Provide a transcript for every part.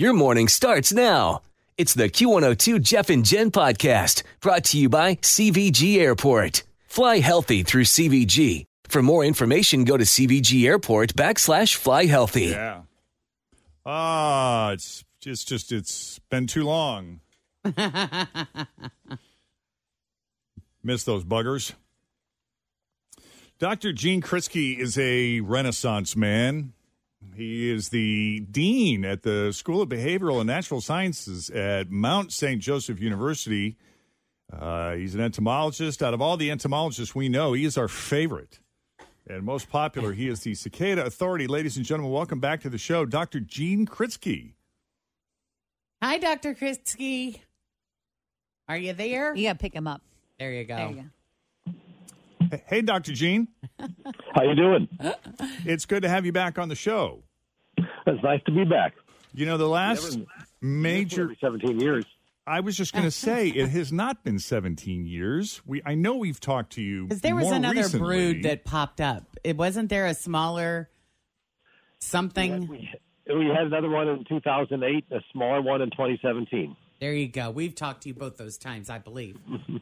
Your morning starts now. It's the Q102 Jeff and Jen podcast brought to you by CVG Airport. Fly healthy through CVG. For more information, go to CVG Airport backslash fly healthy. Yeah. Ah, it's just just it's been too long. Miss those buggers. Dr. Gene Kritsky is a renaissance man. He is the dean at the School of Behavioral and Natural Sciences at Mount St. Joseph University. Uh, he's an entomologist. Out of all the entomologists we know, he is our favorite and most popular. He is the Cicada Authority. Ladies and gentlemen, welcome back to the show, Dr. Gene Kritsky. Hi, Dr. Kritsky. Are you there? You got to pick him up. There you go. There you go. Hey, Dr. Gene. How you doing? It's good to have you back on the show. It's nice to be back. You know, the last Never- major Every 17 years. I was just going to say it has not been 17 years. We I know we've talked to you Because there was more another recently. brood that popped up. It wasn't there a smaller something. We, we had another one in 2008, a smaller one in 2017. There you go. We've talked to you both those times, I believe.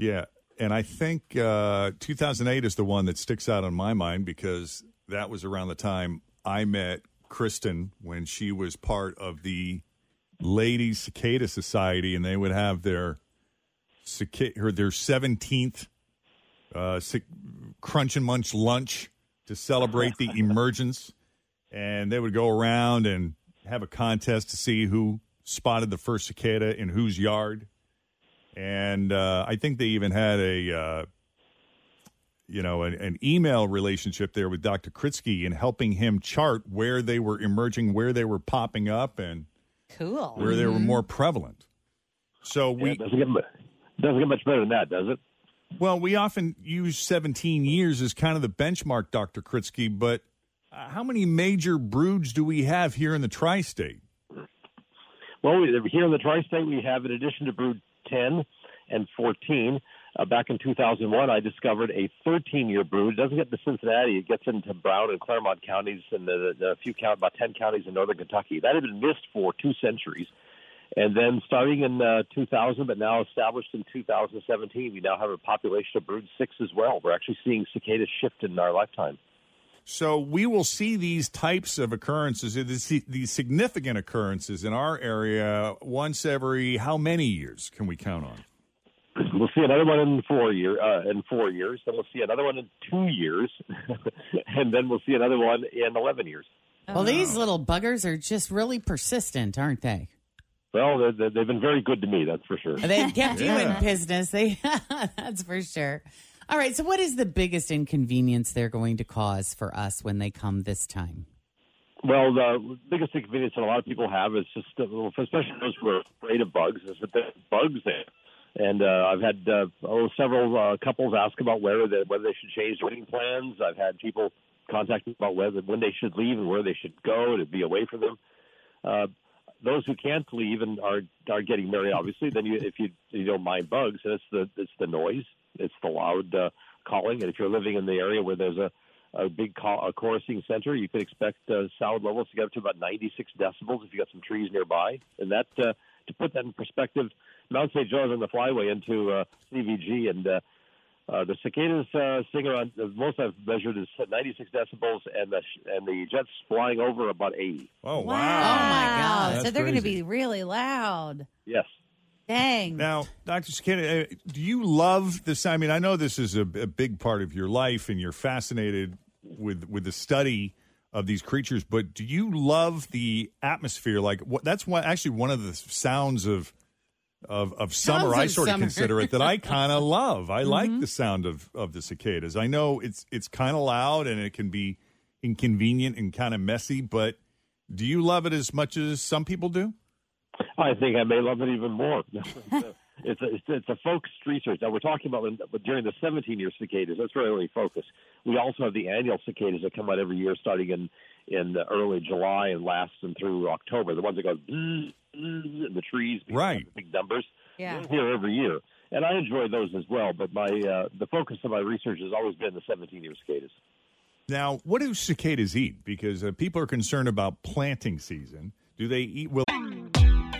Yeah, and I think uh, 2008 is the one that sticks out on my mind because that was around the time I met Kristen when she was part of the Ladies Cicada Society, and they would have their cicada, their 17th uh, cic- Crunch and Munch lunch to celebrate the emergence, and they would go around and have a contest to see who spotted the first cicada in whose yard and uh, I think they even had a uh, you know an, an email relationship there with Dr. Kritsky in helping him chart where they were emerging, where they were popping up, and Cool. where they were more prevalent. So we it doesn't get, doesn't get much better than that, does it? well we often use 17 years as kind of the benchmark, Dr. Kritsky, but uh, how many major broods do we have here in the tri-state? Well, we, here in the tri-state, we have, in addition to brood 10 and 14, uh, back in 2001, I discovered a 13-year brood. It doesn't get to Cincinnati. It gets into Brown and Clermont counties and a few count, about 10 counties in northern Kentucky. That had been missed for two centuries. And then starting in uh, 2000, but now established in 2017, we now have a population of brood six as well. We're actually seeing cicadas shift in our lifetime. So we will see these types of occurrences, these these significant occurrences in our area once every how many years can we count on? We'll see another one in four year uh, in four years. Then we'll see another one in two years, and then we'll see another one in eleven years. Well, these little buggers are just really persistent, aren't they? Well, they- they- they've been very good to me, that's for sure. They've kept you in business. They that's for sure. All right. So, what is the biggest inconvenience they're going to cause for us when they come this time? Well, the biggest inconvenience that a lot of people have is just, uh, especially those who are afraid of bugs, is that there's bugs there. And uh, I've had uh, oh, several uh, couples ask about whether they, whether they should change wedding plans. I've had people contact me about whether when they should leave and where they should go to be away from them. Uh, those who can't leave and are are getting married, obviously, then you if you you don't mind bugs, and it's the it's the noise, it's the loud uh, calling, and if you're living in the area where there's a a big call, a chorusing center, you can expect uh, sound levels to get up to about 96 decibels if you got some trees nearby. And that, uh, to put that in perspective, Mount St. John's on the flyway into uh, CVG, and uh, uh, the cicadas uh, sing around. The most I've measured is 96 decibels, and the and the jets flying over about 80. Oh wow. Oh my gosh! so they're going to be really loud. Yes. Dang. Now, Dr. Cicada, uh, do you love this? I mean, I know this is a, a big part of your life and you're fascinated with with the study of these creatures, but do you love the atmosphere? Like, what, that's what actually one of the sounds of of, of summer. Sounds I of sort of consider it that I kind of love. I Mm-hmm. like the sound of of the cicadas. I know it's it's kind of loud and it can be inconvenient and kind of messy, but do you love it as much as some people do? I think I may love it even more. it's, a, it's, it's a focused research. Now, we're talking about when- during the 17 year cicadas. That's really only focus. We also have the annual cicadas that come out every year starting in, in early July and last them through October. The ones that go in the trees. Right. the Big numbers. Yeah. They're here every year. And I enjoy those as well. But my uh, the focus of my research has always been the 17 year cicadas. Now, what do cicadas eat? Because uh, people are concerned about planting season. Do they eat? Will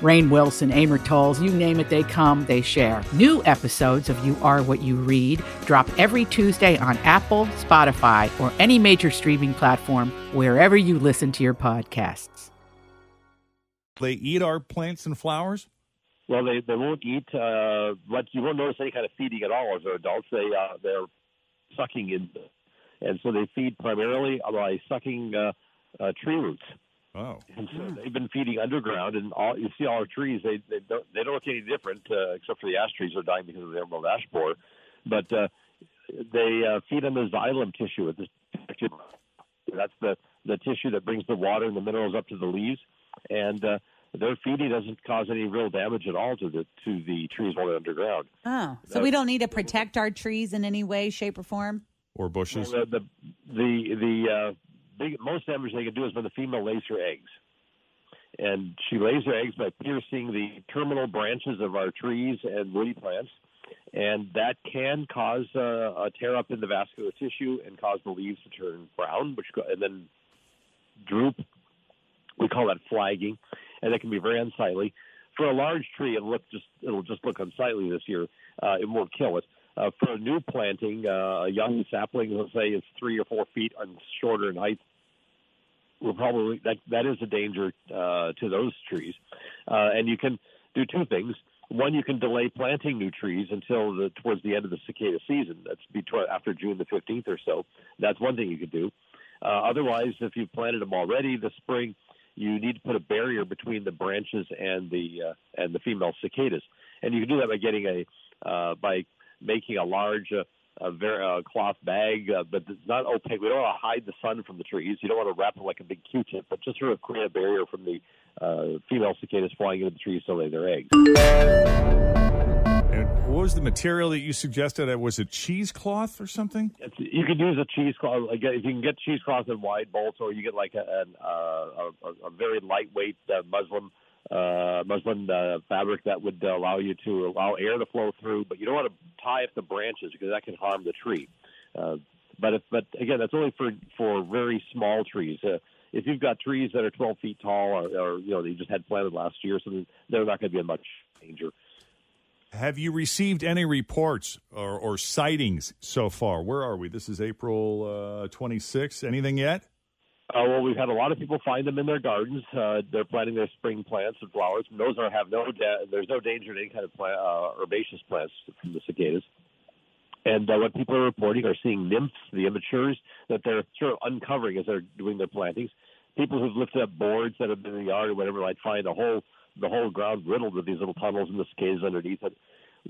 Rainn Wilson, Amor Towles, you name it, they come, they share. New episodes of You Are What You Read drop every Tuesday on Apple, Spotify, or any major streaming platform wherever you listen to your podcasts. they eat our plants and flowers? Well, they they won't eat. Uh, but you won't notice any kind of feeding at all as they're adults. They uh, they're sucking in, and so they feed primarily by sucking uh, uh, tree roots. Oh, And so they've been feeding underground, and all you see all our trees. They they don't they don't look any different, uh, except for the ash trees are dying because of the emerald ash borer. But uh, they uh, feed on the xylem tissue. It's the- That's the the tissue that brings the water and the minerals up to the leaves, and uh, their feeding doesn't cause any real damage at all to the to the trees while they're underground. Oh, so we don't need to protect our trees in any way, shape, or form? or bushes? Well, the the the uh, big most damage they can do is when the female lays her eggs, and she lays her eggs by piercing the terminal branches of our trees and woody plants, and that can cause uh, a tear up in the vascular tissue and cause the leaves to turn brown, which and then droop. We call that flagging, and it can be very unsightly. For a large tree, it'll look just it'll just look unsightly this year. Uh, it won't kill it. Uh, for a new planting, uh, a young sapling, let's say, is three or four feet and shorter in height. We're probably that that is a danger uh, to those trees, uh, and you can do two things. One, you can delay planting new trees until the towards the end of the cicada season. That's between after June the fifteenth or so. That's one thing you could do. Uh, otherwise, if you've planted them already this spring, you need to put a barrier between the branches and the uh, and the female cicadas, and you can do that by getting a uh, by making a large uh, a ver- uh, cloth bag, uh, but it's not opaque. We don't want to hide the sun from the trees. You don't want to wrap it like a big Q-tip, but just sort of create a barrier from the uh, female cicadas flying into the trees to lay their eggs. And what was the material that you suggested? Uh, Was it cheesecloth or something? It's, you could use a cheesecloth. Like, if you can get cheesecloth in wide bolts, or you get like a, an, uh, a, a, a very lightweight uh, muslin uh, muslin uh, fabric that would allow you to allow air to flow through, but you don't want to tie up the branches because that can harm the tree. Uh, but if, but again, that's only for for very small trees. Uh, if you've got trees that are 12 feet tall, or, or you know they just had planted last year, so they're not going to be in much danger. Have you received any reports or, or sightings so far? Where are we? This is April uh, 26th. Anything yet? Uh, well, we've had a lot of people find them in their gardens. Uh, they're planting their spring plants and flowers. Those are have no da- there's no danger to any kind of plant, uh, herbaceous plants from the cicadas. And uh, what people are reporting are seeing nymphs, the immatures, that they're sort of uncovering as they're doing their plantings. People who've lifted up boards that have been in the yard or whatever might find a whole the whole ground riddled with these little tunnels and the cicadas underneath it.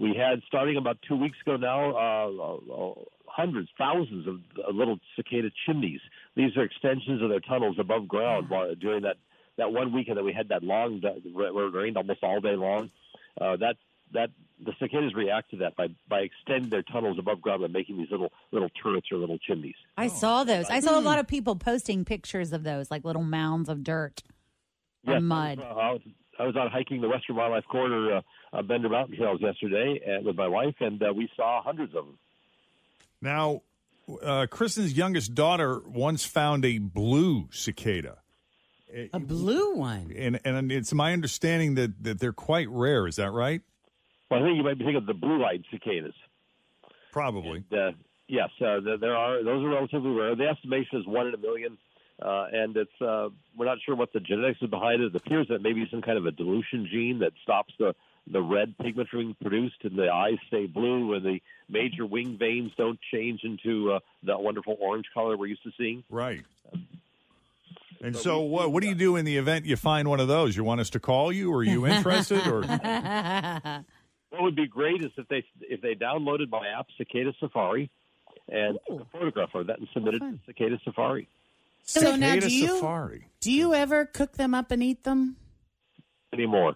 We had starting about two weeks ago now, uh, uh, hundreds, thousands of uh, little cicada chimneys. These are extensions of their tunnels above ground while, during that that one weekend that we had that long where it rained almost all day long. Uh, that that the cicadas react to that by by extending their tunnels above ground and making these little little turrets or little chimneys. I saw those. I saw a lot of people posting pictures of those, like little mounds of dirt or Yes, mud. uh, I was out hiking the Western Wildlife Corridor, uh, uh, Bender Mountain Trails yesterday uh, with my wife, and uh, we saw hundreds of them. Now, uh, Kristen's youngest daughter once found a blue cicada. A blue one. And and it's my understanding that, that they're quite rare. Is that right? Well, I think you might be thinking of the blue-eyed cicadas. Probably. And, uh, yes, uh, there, there are. Those are relatively rare. The estimation is one in a million, uh, and it's uh, we're not sure what the genetics is behind it. It appears that maybe some kind of a dilution gene that stops the the red pigment from being produced, and the eyes stay blue, and the major wing veins don't change into uh, that wonderful orange color we're used to seeing. Right. And so, what what do you do in the event you find one of those? You want us to call you? Or are you interested? Or What would be great is if they if they downloaded my app Cicada Safari and took a photograph of that and submitted to Cicada Safari. So now, do you Safari. do you ever cook them up and eat them? Anymore?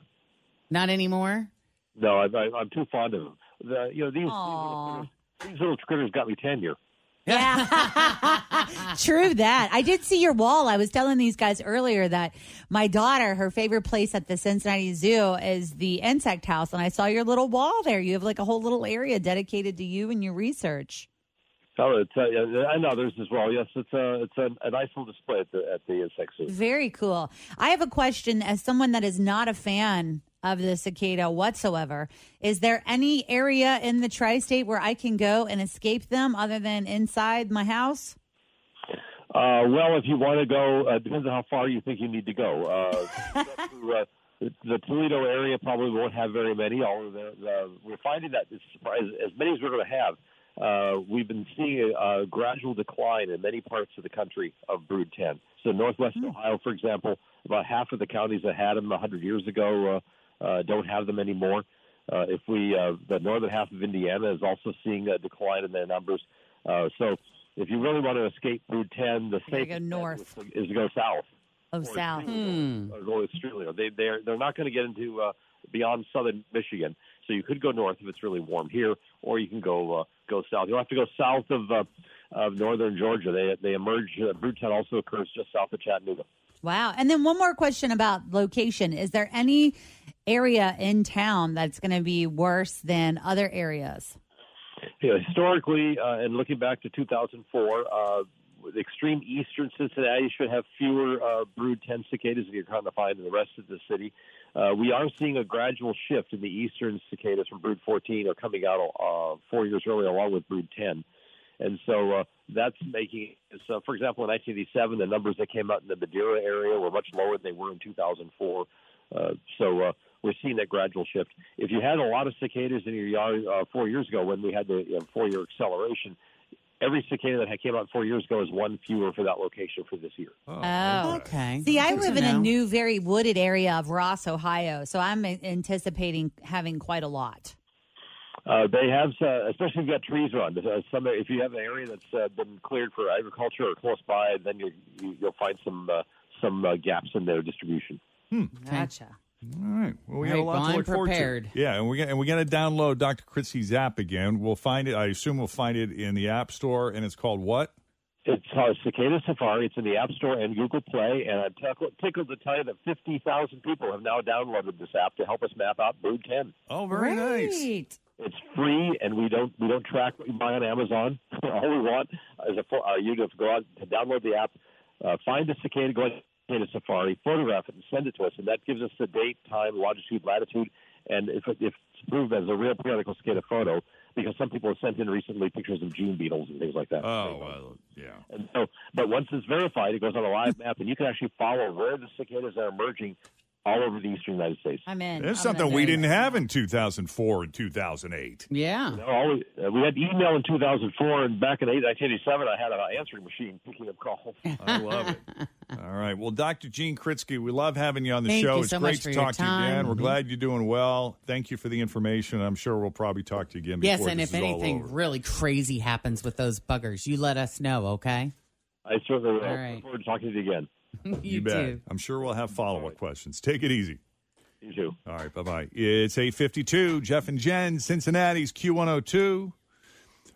Not anymore. No, I, I, I'm too fond of them. The, you know these these little, critters, these little critters got me tenure. Yeah. True that. I did see your wall. I was telling these guys earlier that my daughter, her favorite place at the Cincinnati Zoo is the insect house. And I saw your little wall there. You have like a whole little area dedicated to you and your research. Oh, it's uh, and others as well. Yes, it's a it's a, a nice little display at the at the insect zoo. Very cool. I have a question as someone that is not a fan of the cicada whatsoever. Is there any area in the tri state where I can go and escape them other than inside my house? Uh, well, if you want to go, uh, depends on how far you think you need to go. Uh, to, uh, the, Toledo area probably won't have very many. Although we're finding that as, as many as we're going to have, uh, we've been seeing a, a gradual decline in many parts of the country of Brood 10. So Northwest Ohio, for example, about half of the counties that had them 100 years ago uh, uh, don't have them anymore. Uh, if we, uh, the northern half of Indiana is also seeing a decline in their numbers. Uh, so if you really want to escape Brood 10, the go north. is to go south. Oh, south. Or go north. They they're they're not going to get into uh, beyond southern Michigan. So you could go north if it's really warm here, or you can go uh, go south. You'll have to go south of uh, of northern Georgia. They they emerge. Uh, 10 also occurs just south of Chattanooga. Wow. And then one more question about location. Is there any area in town that's going to be worse than other areas? you know, historically, uh, and looking back to 2004, uh, extreme eastern Cincinnati should have fewer uh, brood 10 cicadas than you're trying to find in the rest of the city. Uh, we are seeing a gradual shift in the eastern cicadas from brood 14 are coming out uh, four years earlier along with brood 10. And so uh, that's making, so for example, in 1987, the numbers that came out in the Madeira area were much lower than they were in 2004. Uh, so uh, we're seeing that gradual shift. If you had a lot of cicadas in your yard uh, four years ago when we had the uh, four-year acceleration, every cicada that came out four years ago is one fewer for that location for this year. Oh, okay. See, I Good to live in a new, very wooded area of Ross, Ohio, so I'm anticipating having quite a lot. Uh, they have, uh, especially if you've got trees around. Uh, some, if you have an area that's uh, been cleared for agriculture or close by, then you, you, you'll find some uh, some uh, gaps in their distribution. Gotcha. All right. Well, we All got a lot well, to I'm look forward to. Yeah, and we got and we got to download Dr. Kritsky's app again. We'll find it. I assume we'll find it in the App Store, and it's called what? It's called Cicada Safari. It's in the App Store and Google Play. And I'm tickled, tickled to tell you that 50,000 people have now downloaded this app to help us map out Brood 10. Oh, very nice. Great. It's free, and we don't we don't track what you buy on Amazon. All we want is a, fo- uh, you to go out to download the app, uh, find the cicada, go on Cicada Safari, photograph it, and send it to us, and that gives us the date, time, longitude, latitude, and if, if it's proved as a real periodical cicada photo, because some people have sent in recently pictures of June beetles and things like that. Oh, well, yeah. And so, but once it's verified, it goes on a live map, and you can actually follow where the cicadas are emerging all over the eastern United States. I'm in. There's I'm something in. we didn't have in 2004 and 2008. Yeah. You know, always, uh, we had email in 2004, and back in 1987, I had an answering machine picking up calls. I love it. All right. Well, Dr. Gene Kritsky, we love having you on the Thank show. you it's so great much to for your talk to you again. We're glad you're doing well. Thank you for the information. I'm sure we'll probably talk to you again Yes, and this if is anything really crazy happens with those buggers, you let us know, okay? I certainly will. All right. Look forward to talking to you again. you, You bet. too. I'm sure we'll have follow-up questions. Take it easy. You too. All right, bye-bye. It's 852. Jeff and Jen, Cincinnati's Q102.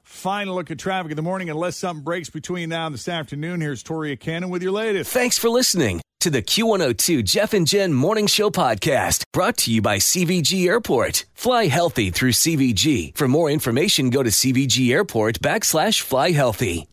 Final look at traffic in the morning. Unless something breaks between now and this afternoon, here's Toria Cannon with your latest. Thanks for listening to the Q102 Jeff and Jen Morning Show podcast, brought to you by CVG Airport. Fly healthy through CVG. For more information, go to CVG Airport backslash fly healthy.